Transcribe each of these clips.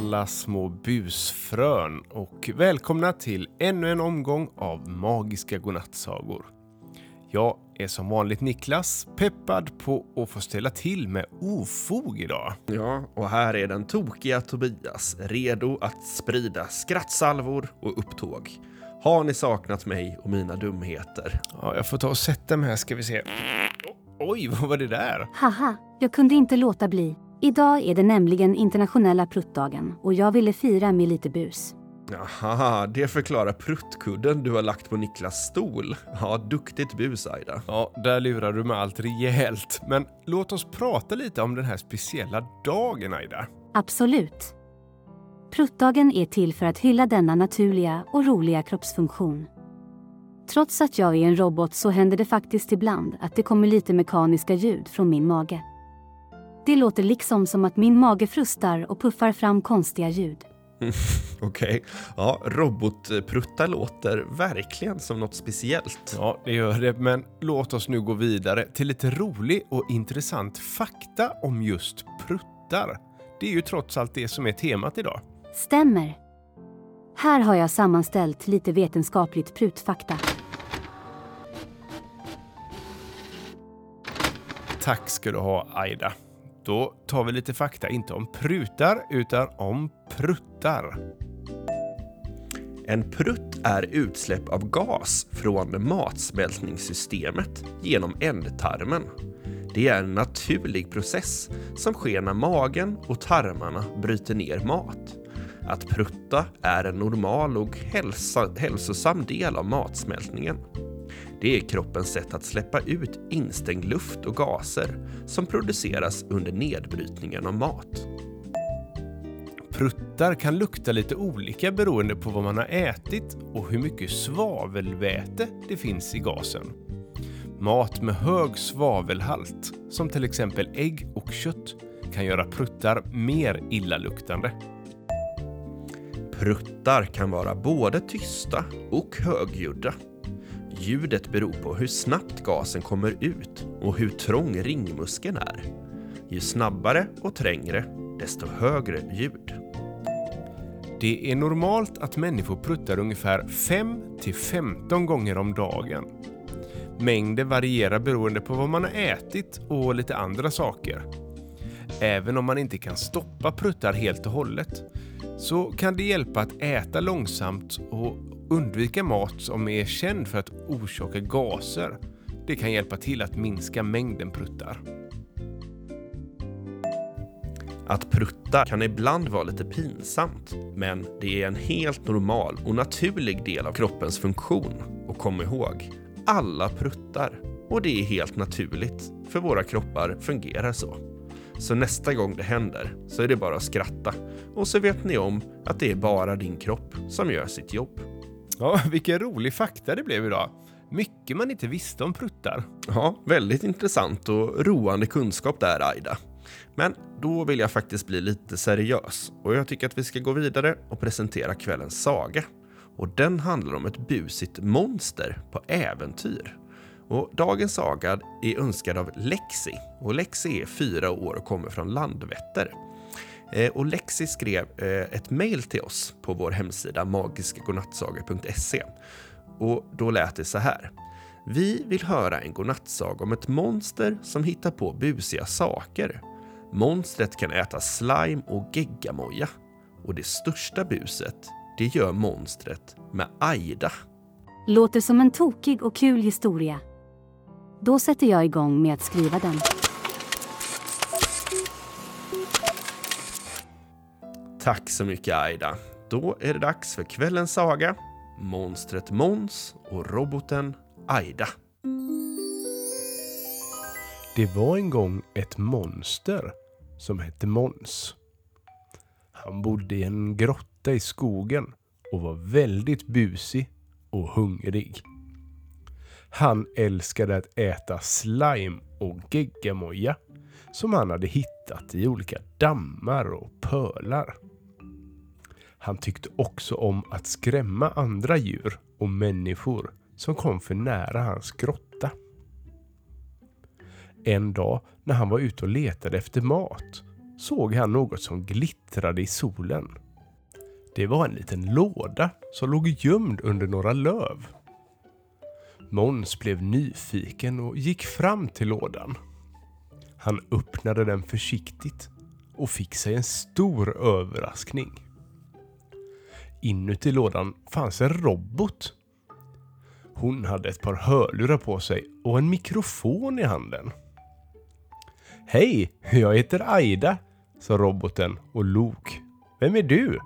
alla små busfrön och välkomna till ännu en omgång av magiska godnattsagor. Jag är som vanligt Niklas, peppad på att få ställa till med ofog idag. Ja, och här är den tokiga Tobias, redo att sprida skrattsalvor och upptåg. Har ni saknat mig och mina dumheter? Ja, jag får ta och sätta mig här ska vi se. Oj, vad var det där? Haha, jag kunde inte låta bli. Idag är det nämligen internationella pruttdagen och jag ville fira med lite bus. Jaha, det förklarar pruttkudden du har lagt på Niklas stol. Ja, duktigt bus, Aida. Ja, där lurar du med allt rejält. Men låt oss prata lite om den här speciella dagen, Aida. Absolut. Pruttdagen är till för att hylla denna naturliga och roliga kroppsfunktion. Trots att jag är en robot så händer det faktiskt ibland att det kommer lite mekaniska ljud från min mage. Det låter liksom som att min mage frustar och puffar fram konstiga ljud. Okej. Okay. Ja, robotpruttar låter verkligen som något speciellt. Ja, det gör det. Men låt oss nu gå vidare till lite rolig och intressant fakta om just pruttar. Det är ju trots allt det som är temat idag. Stämmer. Här har jag sammanställt lite vetenskapligt prutfakta. Tack ska du ha, Aida. Då tar vi lite fakta, inte om prutar, utan om pruttar. En prutt är utsläpp av gas från matsmältningssystemet genom ändtarmen. Det är en naturlig process som sker när magen och tarmarna bryter ner mat. Att prutta är en normal och hälsa, hälsosam del av matsmältningen. Det är kroppens sätt att släppa ut instängd luft och gaser som produceras under nedbrytningen av mat. Pruttar kan lukta lite olika beroende på vad man har ätit och hur mycket svavelväte det finns i gasen. Mat med hög svavelhalt, som till exempel ägg och kött, kan göra pruttar mer illaluktande. Pruttar kan vara både tysta och högljudda. Ljudet beror på hur snabbt gasen kommer ut och hur trång ringmuskeln är. Ju snabbare och trängre, desto högre ljud. Det är normalt att människor pruttar ungefär 5 15 gånger om dagen. Mängden varierar beroende på vad man har ätit och lite andra saker. Även om man inte kan stoppa pruttar helt och hållet så kan det hjälpa att äta långsamt och undvika mat som är känd för att orsaka gaser. Det kan hjälpa till att minska mängden pruttar. Att prutta kan ibland vara lite pinsamt, men det är en helt normal och naturlig del av kroppens funktion. Och kom ihåg, alla pruttar. Och det är helt naturligt, för våra kroppar fungerar så. Så nästa gång det händer så är det bara att skratta. Och så vet ni om att det är bara din kropp som gör sitt jobb. Ja, vilken rolig fakta det blev idag. Mycket man inte visste om pruttar. Ja, väldigt intressant och roande kunskap där, Aida. Men då vill jag faktiskt bli lite seriös och jag tycker att vi ska gå vidare och presentera kvällens saga. Och den handlar om ett busigt monster på äventyr. Och dagens saga är önskad av Lexi. Och Lexi är fyra år och kommer från Landvetter. Eh, och Lexi skrev eh, ett mejl till oss på vår hemsida magiskagodnattsaga.se. Och då lät det så här. Vi vill höra en godnattsaga om ett monster som hittar på busiga saker. Monstret kan äta slime och geggamoja. Och det största buset, det gör monstret med Aida. Låter som en tokig och kul historia. Då sätter jag igång med att skriva den. Tack så mycket Aida. Då är det dags för kvällens saga. Monstret Måns och roboten Aida. Det var en gång ett monster som hette Måns. Han bodde i en grotta i skogen och var väldigt busig och hungrig. Han älskade att äta slime och geggamoja som han hade hittat i olika dammar och pölar. Han tyckte också om att skrämma andra djur och människor som kom för nära hans grotta. En dag när han var ute och letade efter mat såg han något som glittrade i solen. Det var en liten låda som låg gömd under några löv. Måns blev nyfiken och gick fram till lådan. Han öppnade den försiktigt och fick sig en stor överraskning. Inuti lådan fanns en robot. Hon hade ett par hörlurar på sig och en mikrofon i handen. Hej, jag heter Aida, sa roboten och log. Vem är du?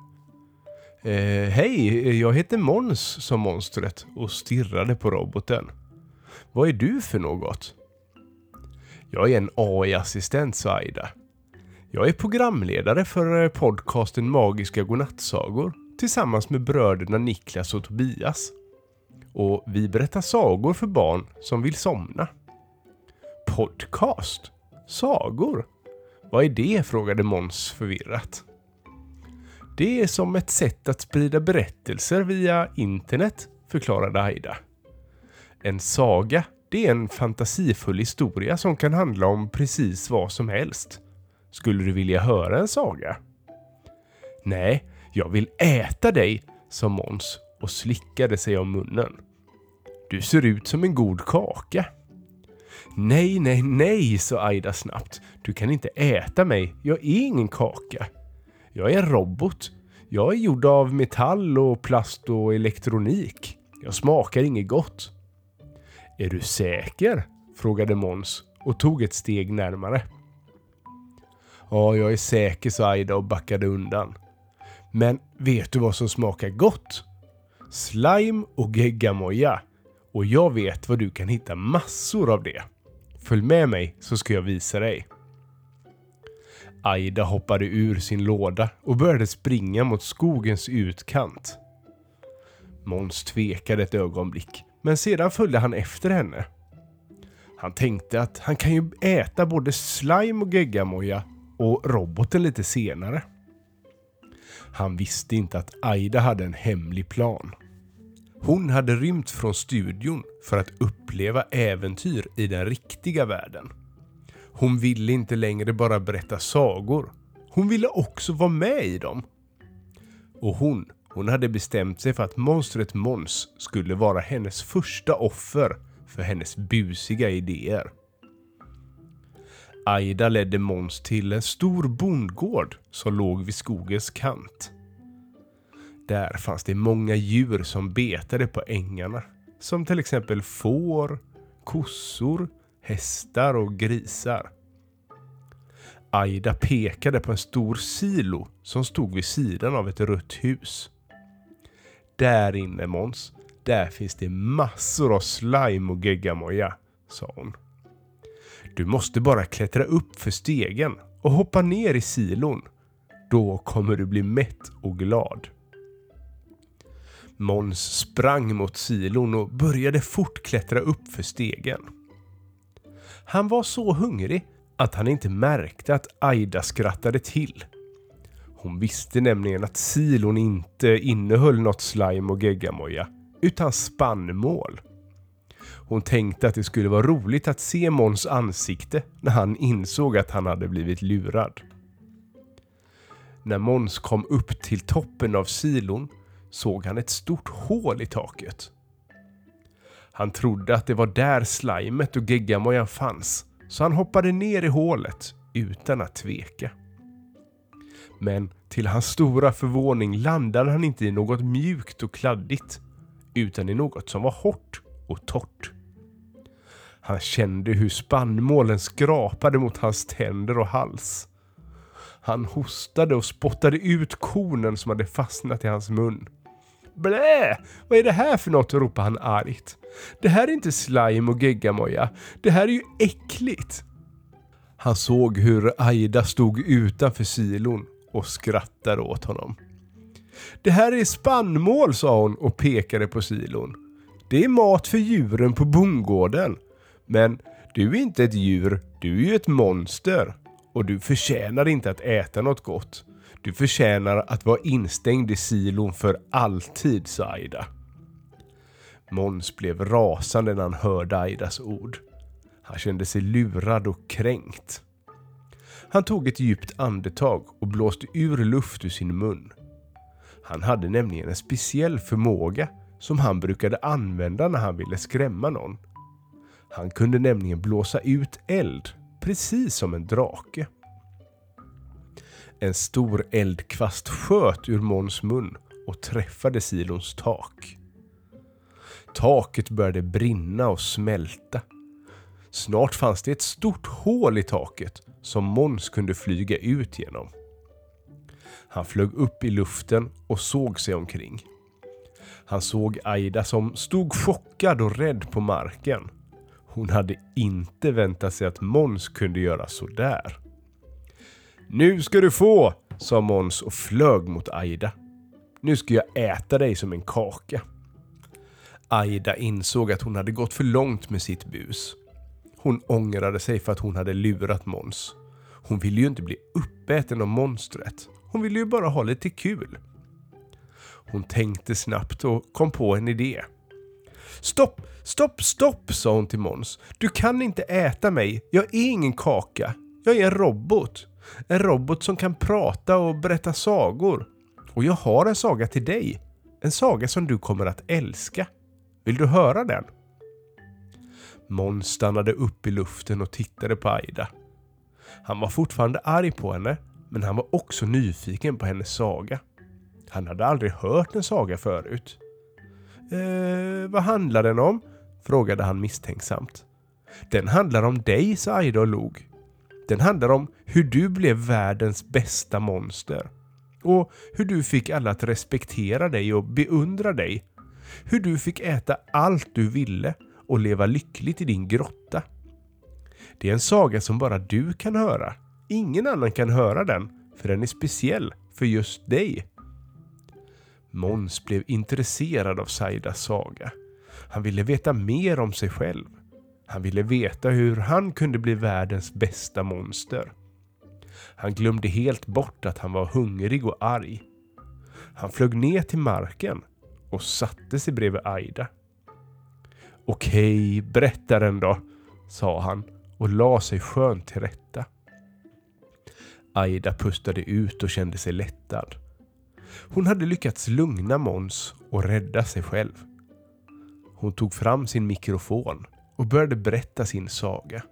Eh, Hej, jag heter Måns, sa monstret och stirrade på roboten. Vad är du för något? Jag är en AI-assistent, sa Aida. Jag är programledare för eh, podcasten Magiska godnattsagor tillsammans med bröderna Niklas och Tobias. Och vi berättar sagor för barn som vill somna. Podcast? Sagor? Vad är det? frågade Måns förvirrat. Det är som ett sätt att sprida berättelser via internet, förklarade Aida. En saga, det är en fantasifull historia som kan handla om precis vad som helst. Skulle du vilja höra en saga? Nej, jag vill äta dig, sa Måns och slickade sig om munnen. Du ser ut som en god kaka. Nej, nej, nej, sa Aida snabbt. Du kan inte äta mig. Jag är ingen kaka. Jag är en robot. Jag är gjord av metall och plast och elektronik. Jag smakar inget gott. Är du säker? frågade Måns och tog ett steg närmare. Ja, jag är säker, sa Aida och backade undan. Men vet du vad som smakar gott? Slime och geggamoja. Och jag vet var du kan hitta massor av det. Följ med mig så ska jag visa dig. Aida hoppade ur sin låda och började springa mot skogens utkant. Måns tvekade ett ögonblick, men sedan följde han efter henne. Han tänkte att han kan ju äta både slime och geggamoja och roboten lite senare. Han visste inte att Aida hade en hemlig plan. Hon hade rymt från studion för att uppleva äventyr i den riktiga världen. Hon ville inte längre bara berätta sagor. Hon ville också vara med i dem. Och hon, hon hade bestämt sig för att monstret Måns skulle vara hennes första offer för hennes busiga idéer. Aida ledde Måns till en stor bondgård som låg vid skogens kant. Där fanns det många djur som betade på ängarna. Som till exempel får, kossor, hästar och grisar. Aida pekade på en stor silo som stod vid sidan av ett rött hus. Där inne Måns, där finns det massor av slime och geggamoja, sa hon. Du måste bara klättra upp för stegen och hoppa ner i silon. Då kommer du bli mätt och glad. Måns sprang mot silon och började fort klättra upp för stegen. Han var så hungrig att han inte märkte att Aida skrattade till. Hon visste nämligen att silon inte innehöll något slime och geggamoja, utan spannmål. Hon tänkte att det skulle vara roligt att se Måns ansikte när han insåg att han hade blivit lurad. När Måns kom upp till toppen av silon såg han ett stort hål i taket. Han trodde att det var där slimet och geggamojan fanns, så han hoppade ner i hålet utan att tveka. Men till hans stora förvåning landade han inte i något mjukt och kladdigt, utan i något som var hårt och torrt. Han kände hur spannmålen skrapade mot hans tänder och hals. Han hostade och spottade ut kornen som hade fastnat i hans mun. Blä! Vad är det här för något? ropade han argt. Det här är inte slime och geggamoja. Det här är ju äckligt. Han såg hur Aida stod utanför silon och skrattade åt honom. Det här är spannmål, sa hon och pekade på silon. Det är mat för djuren på bondgården. Men du är inte ett djur, du är ju ett monster. Och du förtjänar inte att äta något gott. Du förtjänar att vara instängd i silon för alltid, sa Aida. Måns blev rasande när han hörde Aidas ord. Han kände sig lurad och kränkt. Han tog ett djupt andetag och blåste ur luft ur sin mun. Han hade nämligen en speciell förmåga som han brukade använda när han ville skrämma någon. Han kunde nämligen blåsa ut eld, precis som en drake. En stor eldkvast sköt ur Måns mun och träffade silons tak. Taket började brinna och smälta. Snart fanns det ett stort hål i taket som Måns kunde flyga ut genom. Han flög upp i luften och såg sig omkring. Han såg Aida som stod chockad och rädd på marken. Hon hade inte väntat sig att Måns kunde göra sådär. Nu ska du få, sa Måns och flög mot Aida. Nu ska jag äta dig som en kaka. Aida insåg att hon hade gått för långt med sitt bus. Hon ångrade sig för att hon hade lurat Måns. Hon ville ju inte bli uppäten av monstret. Hon ville ju bara ha lite kul. Hon tänkte snabbt och kom på en idé. Stopp, stopp, stopp, sa hon till Måns. Du kan inte äta mig. Jag är ingen kaka. Jag är en robot. En robot som kan prata och berätta sagor. Och jag har en saga till dig. En saga som du kommer att älska. Vill du höra den? Måns stannade upp i luften och tittade på Aida. Han var fortfarande arg på henne, men han var också nyfiken på hennes saga. Han hade aldrig hört en saga förut. Eh, vad handlar den om? frågade han misstänksamt. Den handlar om dig, sa Aida och log. Den handlar om hur du blev världens bästa monster. Och hur du fick alla att respektera dig och beundra dig. Hur du fick äta allt du ville och leva lyckligt i din grotta. Det är en saga som bara du kan höra. Ingen annan kan höra den, för den är speciell för just dig. Måns blev intresserad av Saidas saga. Han ville veta mer om sig själv. Han ville veta hur han kunde bli världens bästa monster. Han glömde helt bort att han var hungrig och arg. Han flög ner till marken och satte sig bredvid Aida. Okej, berätta den då, sa han och la sig skönt till rätta. Aida pustade ut och kände sig lättad. Hon hade lyckats lugna Måns och rädda sig själv. Hon tog fram sin mikrofon och började berätta sin saga.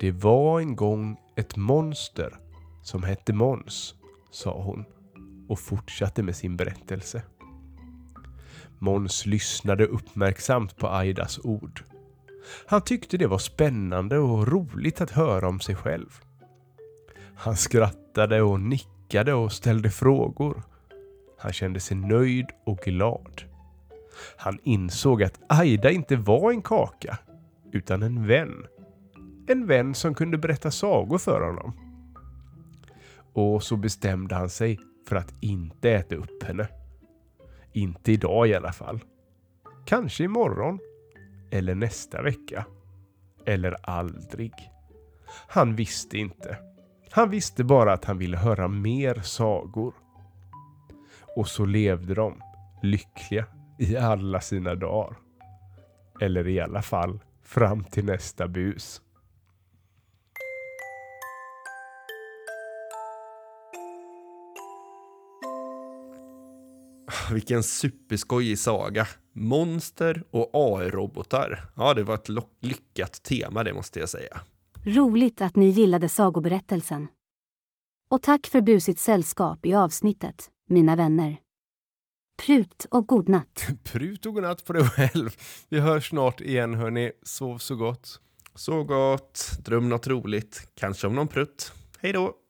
Det var en gång ett monster som hette Måns, sa hon och fortsatte med sin berättelse. Måns lyssnade uppmärksamt på Aidas ord. Han tyckte det var spännande och roligt att höra om sig själv. Han skrattade och nickade nickade och ställde frågor. Han kände sig nöjd och glad. Han insåg att Aida inte var en kaka, utan en vän. En vän som kunde berätta sagor för honom. Och så bestämde han sig för att inte äta upp henne. Inte idag i alla fall. Kanske imorgon. Eller nästa vecka. Eller aldrig. Han visste inte. Han visste bara att han ville höra mer sagor. Och så levde de lyckliga i alla sina dagar. Eller i alla fall fram till nästa bus. Ah, vilken superskojig saga. Monster och AI-robotar. Ja, det var ett lyckat tema det måste jag säga. Roligt att ni gillade sagoberättelsen. Och tack för busigt sällskap i avsnittet, mina vänner. Prut och godnatt. Prut och godnatt på dig själv. Vi hörs snart igen hörni. Sov så gott. Så gott. Dröm något roligt. Kanske om någon prutt. Hej då!